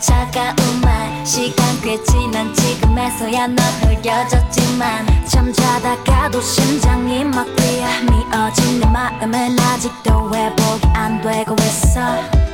차가운 말 시간 꽤 지난 지금에서야 널 흘려졌지만 잠자다가도 심장이 막 뛰어 미어진 내 마음은 아직도 왜 보기 안 되고 있어.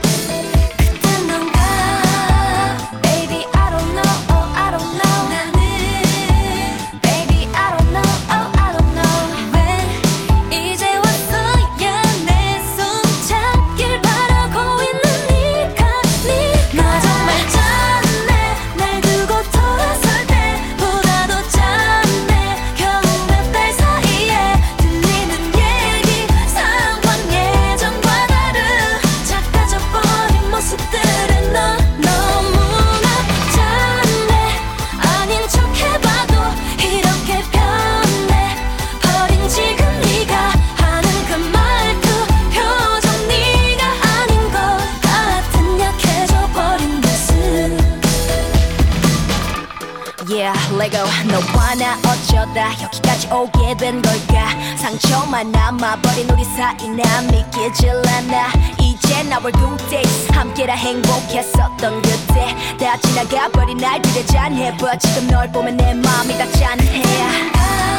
멈아버린 우리 사이 난 믿기질 않아 이제 나올 그때 함께라 행복했었던 그때. 다 지나가버린 날들의 잔해 But 지금 널 보면 내 마음이 다 짠해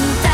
and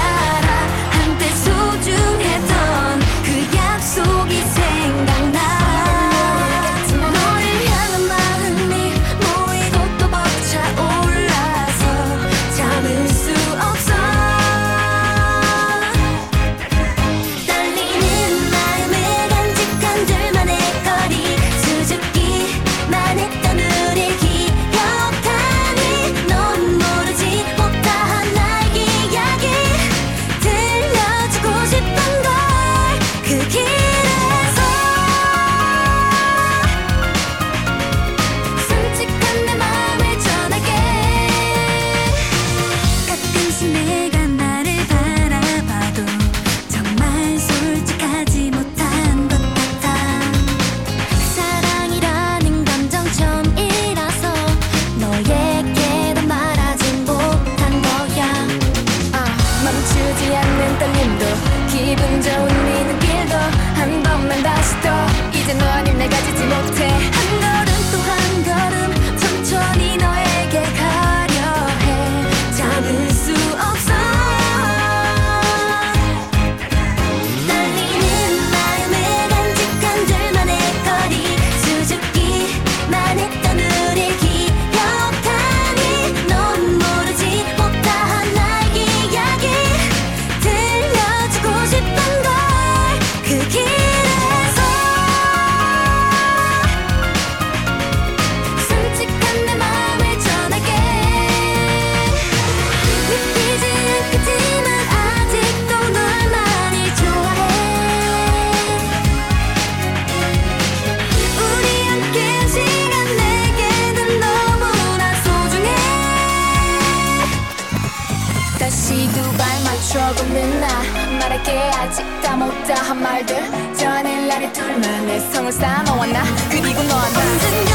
둘만의 성을 쌓아 너와 나? 그리고 너와 나